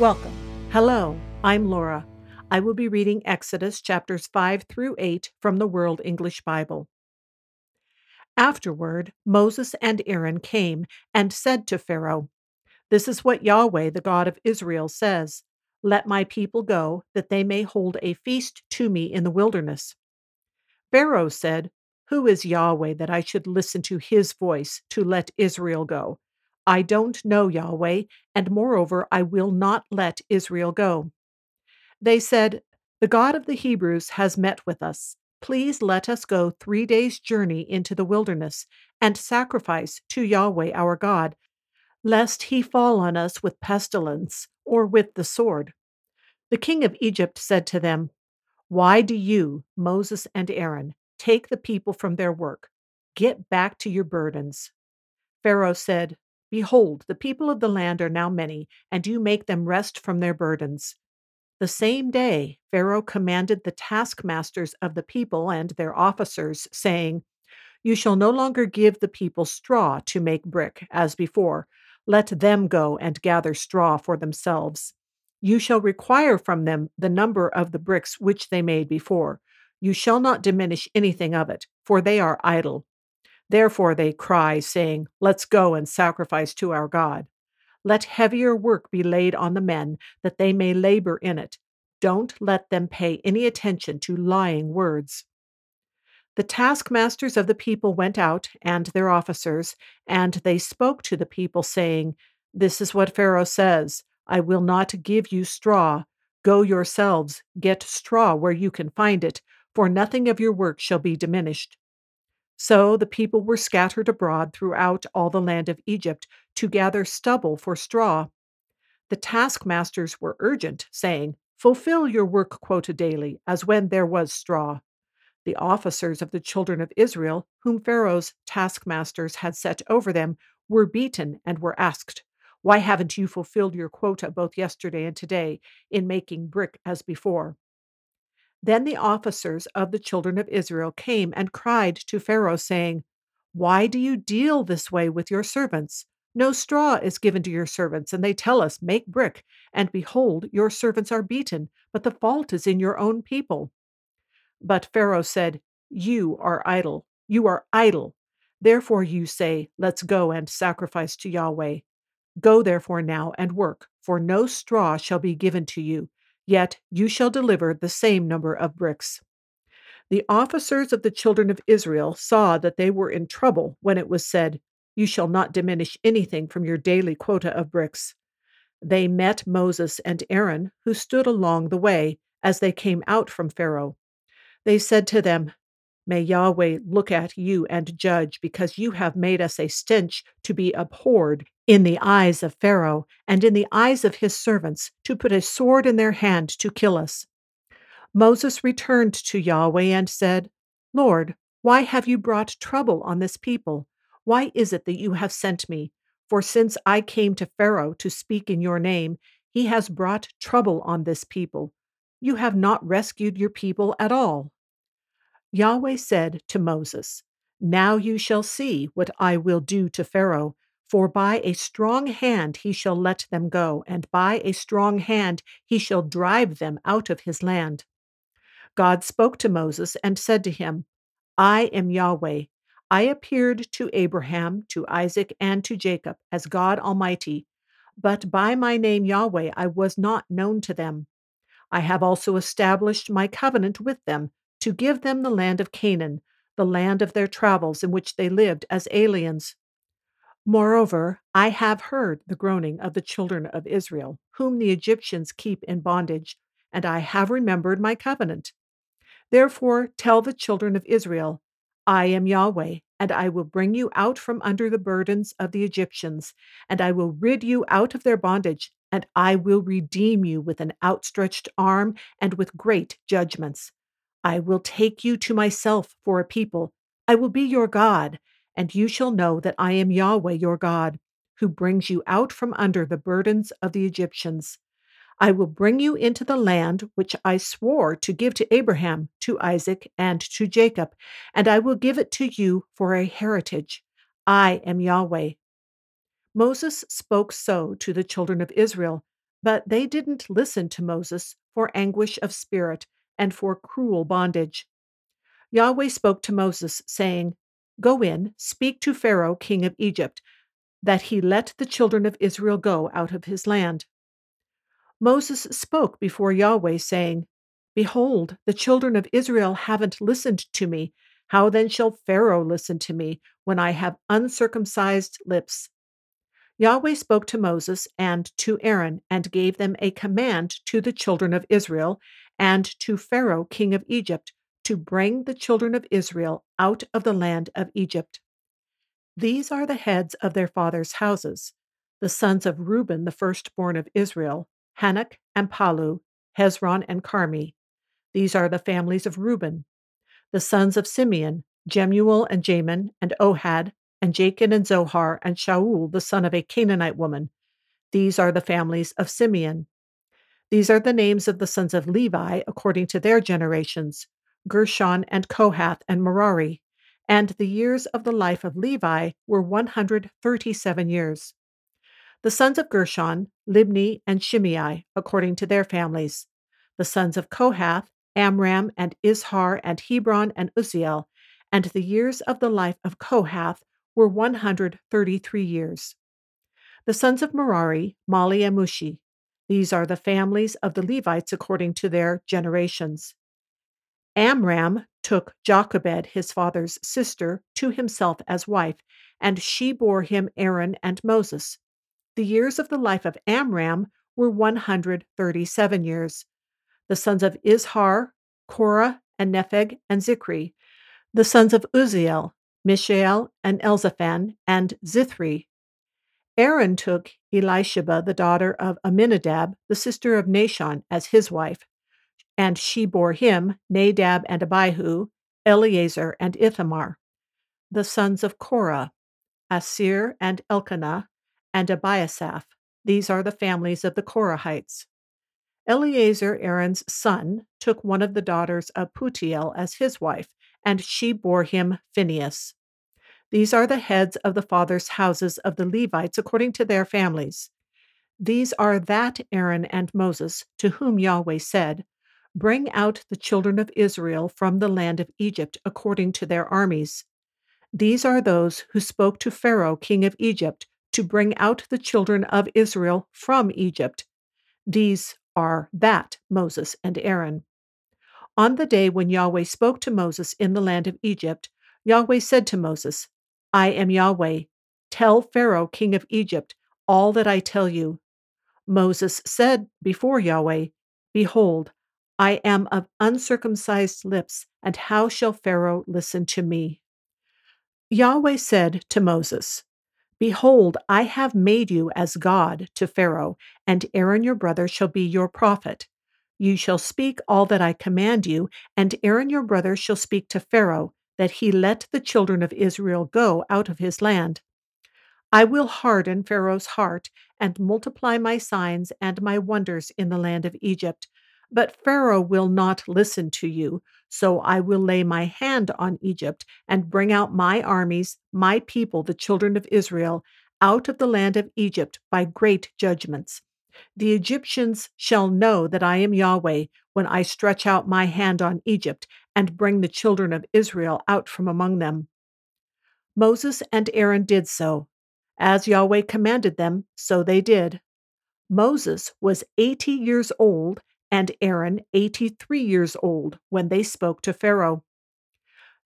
Welcome. Hello, I'm Laura. I will be reading Exodus chapters 5 through 8 from the World English Bible. Afterward, Moses and Aaron came and said to Pharaoh, This is what Yahweh, the God of Israel, says Let my people go, that they may hold a feast to me in the wilderness. Pharaoh said, Who is Yahweh that I should listen to his voice to let Israel go? I don't know Yahweh, and moreover, I will not let Israel go. They said, The God of the Hebrews has met with us. Please let us go three days' journey into the wilderness and sacrifice to Yahweh our God, lest he fall on us with pestilence or with the sword. The king of Egypt said to them, Why do you, Moses and Aaron, take the people from their work? Get back to your burdens. Pharaoh said, Behold, the people of the land are now many, and you make them rest from their burdens. The same day, Pharaoh commanded the taskmasters of the people and their officers, saying, You shall no longer give the people straw to make brick, as before. Let them go and gather straw for themselves. You shall require from them the number of the bricks which they made before. You shall not diminish anything of it, for they are idle. Therefore they cry, saying, Let's go and sacrifice to our God. Let heavier work be laid on the men, that they may labor in it. Don't let them pay any attention to lying words. The taskmasters of the people went out, and their officers, and they spoke to the people, saying, This is what Pharaoh says I will not give you straw. Go yourselves, get straw where you can find it, for nothing of your work shall be diminished. So the people were scattered abroad throughout all the land of Egypt to gather stubble for straw. The taskmasters were urgent, saying, Fulfill your work quota daily, as when there was straw. The officers of the children of Israel, whom Pharaoh's taskmasters had set over them, were beaten and were asked, Why haven't you fulfilled your quota both yesterday and today in making brick as before? Then the officers of the children of Israel came and cried to Pharaoh, saying, Why do you deal this way with your servants? No straw is given to your servants, and they tell us, Make brick. And behold, your servants are beaten, but the fault is in your own people. But Pharaoh said, You are idle. You are idle. Therefore you say, Let's go and sacrifice to Yahweh. Go therefore now and work, for no straw shall be given to you Yet you shall deliver the same number of bricks. The officers of the children of Israel saw that they were in trouble when it was said, You shall not diminish anything from your daily quota of bricks. They met Moses and Aaron, who stood along the way as they came out from Pharaoh. They said to them, May Yahweh look at you and judge, because you have made us a stench to be abhorred in the eyes of Pharaoh and in the eyes of his servants, to put a sword in their hand to kill us. Moses returned to Yahweh and said, Lord, why have you brought trouble on this people? Why is it that you have sent me? For since I came to Pharaoh to speak in your name, he has brought trouble on this people. You have not rescued your people at all. Yahweh said to Moses, Now you shall see what I will do to Pharaoh, for by a strong hand he shall let them go, and by a strong hand he shall drive them out of his land. God spoke to Moses and said to him, I am Yahweh. I appeared to Abraham, to Isaac, and to Jacob as God Almighty, but by my name Yahweh I was not known to them. I have also established my covenant with them to give them the land of Canaan, the land of their travels in which they lived as aliens. Moreover, I have heard the groaning of the children of Israel, whom the Egyptians keep in bondage, and I have remembered my covenant. Therefore, tell the children of Israel, I am Yahweh, and I will bring you out from under the burdens of the Egyptians, and I will rid you out of their bondage, and I will redeem you with an outstretched arm and with great judgments. I will take you to myself for a people. I will be your God, and you shall know that I am Yahweh your God, who brings you out from under the burdens of the Egyptians. I will bring you into the land which I swore to give to Abraham, to Isaac, and to Jacob, and I will give it to you for a heritage. I am Yahweh. Moses spoke so to the children of Israel, but they didn't listen to Moses for anguish of spirit and for cruel bondage. Yahweh spoke to Moses, saying, Go in, speak to Pharaoh, king of Egypt, that he let the children of Israel go out of his land. Moses spoke before Yahweh, saying, Behold, the children of Israel haven't listened to me. How then shall Pharaoh listen to me when I have uncircumcised lips? Yahweh spoke to Moses and to Aaron and gave them a command to the children of Israel and to Pharaoh, king of Egypt, to bring the children of Israel out of the land of Egypt. These are the heads of their fathers' houses the sons of Reuben, the firstborn of Israel, Hanoch and Pallu, Hezron and Carmi. These are the families of Reuben. The sons of Simeon, Jemuel and Jamin, and Ohad, and Jachin and Zohar, and Shaul, the son of a Canaanite woman. These are the families of Simeon. These are the names of the sons of Levi according to their generations Gershon and Kohath and Merari. And the years of the life of Levi were 137 years. The sons of Gershon, Libni and Shimei, according to their families. The sons of Kohath, Amram and Izhar and Hebron and Uzziel. And the years of the life of Kohath were 133 years. The sons of Merari, Mahli and Mushi. These are the families of the Levites according to their generations. Amram took Jochebed, his father's sister, to himself as wife, and she bore him Aaron and Moses. The years of the life of Amram were 137 years. The sons of Izhar, Korah, and Nepheg, and Zichri. The sons of Uzziel, Mishael, and Elzaphan, and Zithri. Aaron took Elisheba, the daughter of Amminadab, the sister of Nahshon, as his wife, and she bore him Nadab and Abihu, Eleazar and Ithamar. The sons of Korah, Assir and Elkanah, and Abiasaph. These are the families of the Korahites. Eleazar, Aaron's son, took one of the daughters of Putiel as his wife, and she bore him Phinehas. These are the heads of the fathers' houses of the Levites according to their families. These are that Aaron and Moses, to whom Yahweh said, Bring out the children of Israel from the land of Egypt according to their armies. These are those who spoke to Pharaoh, king of Egypt, to bring out the children of Israel from Egypt. These are that Moses and Aaron. On the day when Yahweh spoke to Moses in the land of Egypt, Yahweh said to Moses, I am Yahweh. Tell Pharaoh, king of Egypt, all that I tell you. Moses said before Yahweh, Behold, I am of uncircumcised lips, and how shall Pharaoh listen to me? Yahweh said to Moses, Behold, I have made you as God to Pharaoh, and Aaron your brother shall be your prophet. You shall speak all that I command you, and Aaron your brother shall speak to Pharaoh, that he let the children of Israel go out of his land. I will harden Pharaoh's heart and multiply my signs and my wonders in the land of Egypt. But Pharaoh will not listen to you, so I will lay my hand on Egypt and bring out my armies, my people, the children of Israel, out of the land of Egypt by great judgments. The Egyptians shall know that I am Yahweh when I stretch out my hand on Egypt and bring the children of Israel out from among them. Moses and Aaron did so. As Yahweh commanded them, so they did. Moses was 80 years old and Aaron 83 years old when they spoke to Pharaoh.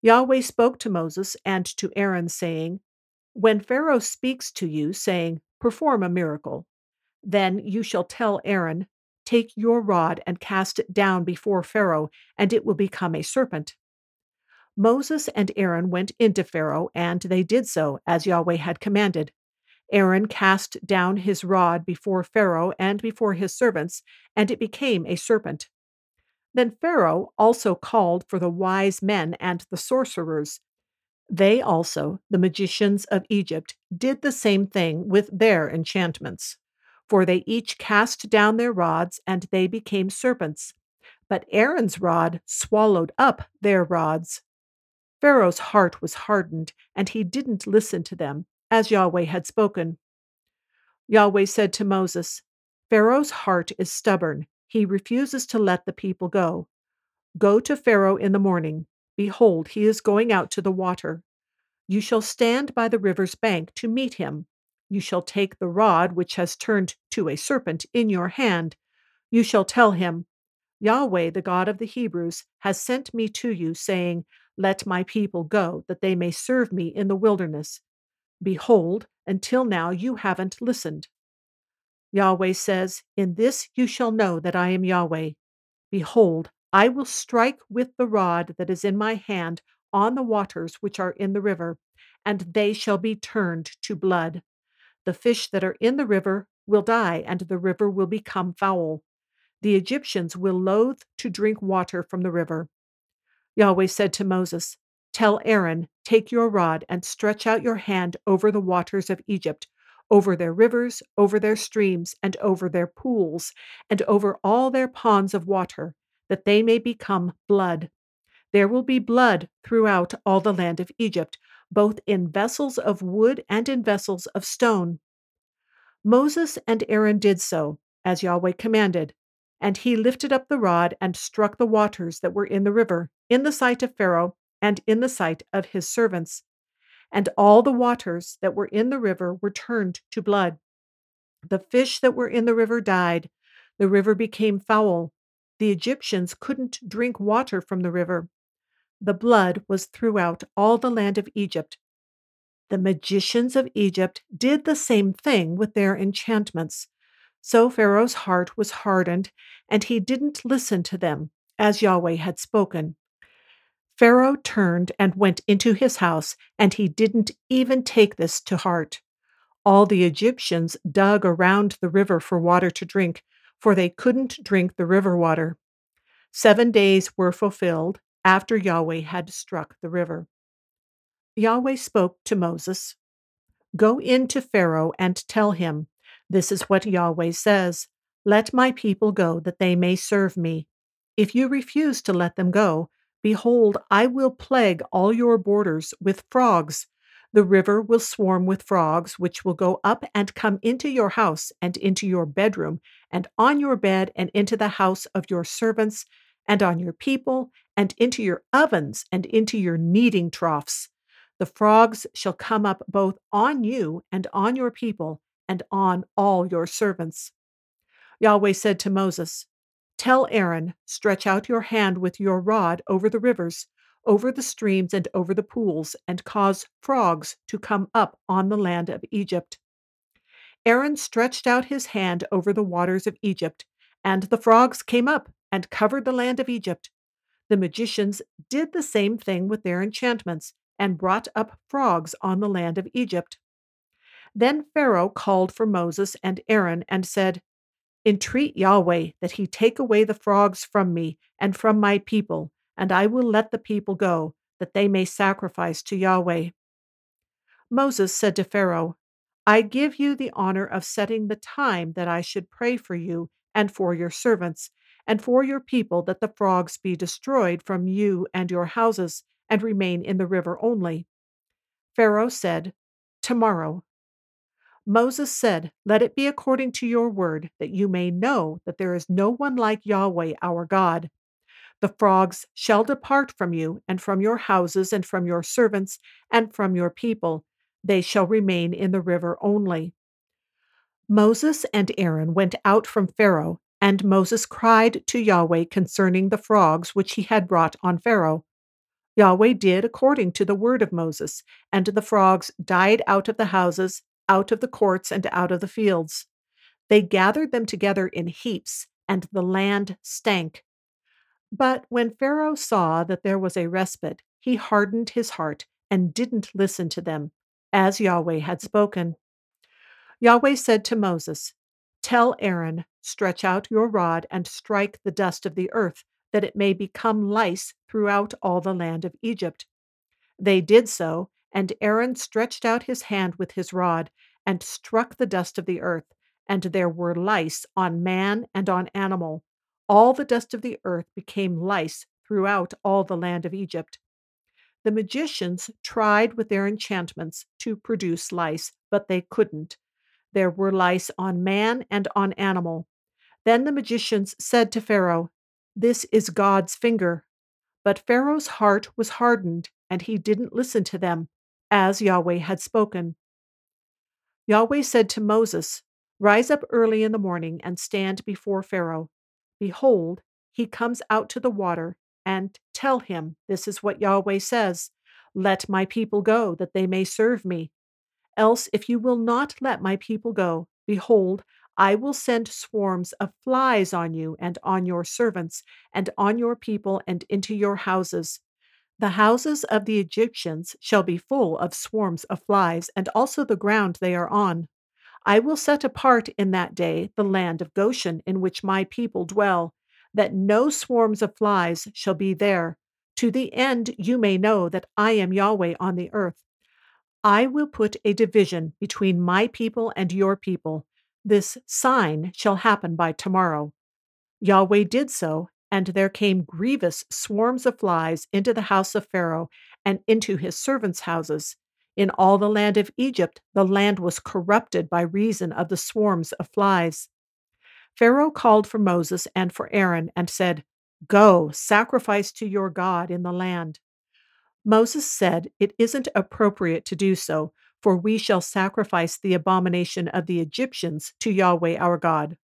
Yahweh spoke to Moses and to Aaron, saying, When Pharaoh speaks to you, saying, Perform a miracle, then you shall tell Aaron, Take your rod and cast it down before Pharaoh, and it will become a serpent. Moses and Aaron went into Pharaoh, and they did so, as Yahweh had commanded. Aaron cast down his rod before Pharaoh and before his servants, and it became a serpent. Then Pharaoh also called for the wise men and the sorcerers. They also, the magicians of Egypt, did the same thing with their enchantments. For they each cast down their rods, and they became serpents. But Aaron's rod swallowed up their rods. Pharaoh's heart was hardened, and he didn't listen to them, as Yahweh had spoken. Yahweh said to Moses, Pharaoh's heart is stubborn. He refuses to let the people go. Go to Pharaoh in the morning. Behold, he is going out to the water. You shall stand by the river's bank to meet him. You shall take the rod which has turned to a serpent in your hand. You shall tell him, Yahweh, the God of the Hebrews, has sent me to you, saying, Let my people go, that they may serve me in the wilderness. Behold, until now you haven't listened. Yahweh says, In this you shall know that I am Yahweh. Behold, I will strike with the rod that is in my hand on the waters which are in the river, and they shall be turned to blood. The fish that are in the river will die, and the river will become foul. The Egyptians will loathe to drink water from the river. Yahweh said to Moses, Tell Aaron, Take your rod and stretch out your hand over the waters of Egypt, over their rivers, over their streams, and over their pools, and over all their ponds of water, that they may become blood. There will be blood throughout all the land of Egypt, both in vessels of wood and in vessels of stone. Moses and Aaron did so, as Yahweh commanded, and he lifted up the rod and struck the waters that were in the river, in the sight of Pharaoh and in the sight of his servants. And all the waters that were in the river were turned to blood. The fish that were in the river died. The river became foul. The Egyptians couldn't drink water from the river. The blood was throughout all the land of Egypt. The magicians of Egypt did the same thing with their enchantments. So Pharaoh's heart was hardened, and he didn't listen to them, as Yahweh had spoken. Pharaoh turned and went into his house, and he didn't even take this to heart. All the Egyptians dug around the river for water to drink, for they couldn't drink the river water. Seven days were fulfilled after Yahweh had struck the river. Yahweh spoke to Moses Go in to Pharaoh and tell him, This is what Yahweh says Let my people go, that they may serve me. If you refuse to let them go, Behold, I will plague all your borders with frogs. The river will swarm with frogs, which will go up and come into your house and into your bedroom, and on your bed, and into the house of your servants, and on your people, and into your ovens, and into your kneading troughs. The frogs shall come up both on you and on your people, and on all your servants. Yahweh said to Moses, Tell Aaron, stretch out your hand with your rod over the rivers, over the streams, and over the pools, and cause frogs to come up on the land of Egypt. Aaron stretched out his hand over the waters of Egypt, and the frogs came up and covered the land of Egypt. The magicians did the same thing with their enchantments, and brought up frogs on the land of Egypt. Then Pharaoh called for Moses and Aaron and said, Entreat Yahweh that he take away the frogs from me and from my people, and I will let the people go, that they may sacrifice to Yahweh. Moses said to Pharaoh, I give you the honor of setting the time that I should pray for you and for your servants, and for your people that the frogs be destroyed from you and your houses, and remain in the river only. Pharaoh said, Tomorrow. Moses said, Let it be according to your word, that you may know that there is no one like Yahweh our God. The frogs shall depart from you, and from your houses, and from your servants, and from your people. They shall remain in the river only. Moses and Aaron went out from Pharaoh, and Moses cried to Yahweh concerning the frogs which he had brought on Pharaoh. Yahweh did according to the word of Moses, and the frogs died out of the houses out of the courts and out of the fields. They gathered them together in heaps, and the land stank. But when Pharaoh saw that there was a respite, he hardened his heart and didn't listen to them, as Yahweh had spoken. Yahweh said to Moses, Tell Aaron, stretch out your rod and strike the dust of the earth, that it may become lice throughout all the land of Egypt. They did so, and Aaron stretched out his hand with his rod and struck the dust of the earth, and there were lice on man and on animal. All the dust of the earth became lice throughout all the land of Egypt. The magicians tried with their enchantments to produce lice, but they couldn't. There were lice on man and on animal. Then the magicians said to Pharaoh, This is God's finger. But Pharaoh's heart was hardened, and he didn't listen to them, as Yahweh had spoken. Yahweh said to Moses, Rise up early in the morning and stand before Pharaoh. Behold, he comes out to the water, and tell him, This is what Yahweh says Let my people go, that they may serve me. Else, if you will not let my people go, behold, I will send swarms of flies on you and on your servants, and on your people, and into your houses. The houses of the Egyptians shall be full of swarms of flies, and also the ground they are on. I will set apart in that day the land of Goshen, in which my people dwell, that no swarms of flies shall be there, to the end you may know that I am Yahweh on the earth. I will put a division between my people and your people. This sign shall happen by tomorrow. Yahweh did so, and there came grievous swarms of flies into the house of Pharaoh and into his servants' houses. In all the land of Egypt, the land was corrupted by reason of the swarms of flies. Pharaoh called for Moses and for Aaron and said, Go, sacrifice to your God in the land. Moses said, It isn't appropriate to do so, for we shall sacrifice the abomination of the Egyptians to Yahweh our God.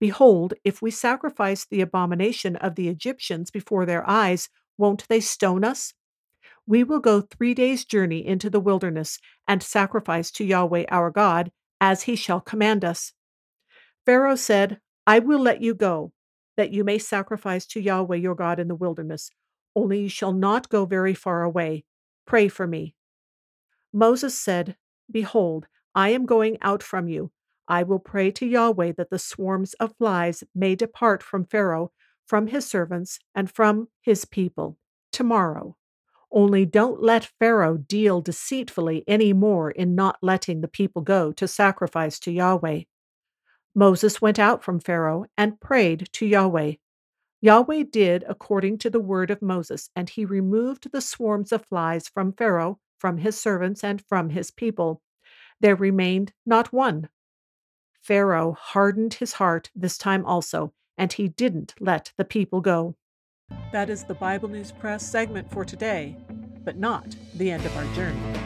Behold, if we sacrifice the abomination of the Egyptians before their eyes, won't they stone us? We will go three days' journey into the wilderness and sacrifice to Yahweh our God, as he shall command us. Pharaoh said, I will let you go, that you may sacrifice to Yahweh your God in the wilderness. Only you shall not go very far away. Pray for me. Moses said, Behold, I am going out from you. I will pray to Yahweh that the swarms of flies may depart from Pharaoh, from his servants, and from his people tomorrow. Only don't let Pharaoh deal deceitfully any more in not letting the people go to sacrifice to Yahweh. Moses went out from Pharaoh and prayed to Yahweh. Yahweh did according to the word of Moses, and he removed the swarms of flies from Pharaoh, from his servants, and from his people. There remained not one. Pharaoh hardened his heart this time also, and he didn't let the people go. That is the Bible News Press segment for today, but not the end of our journey.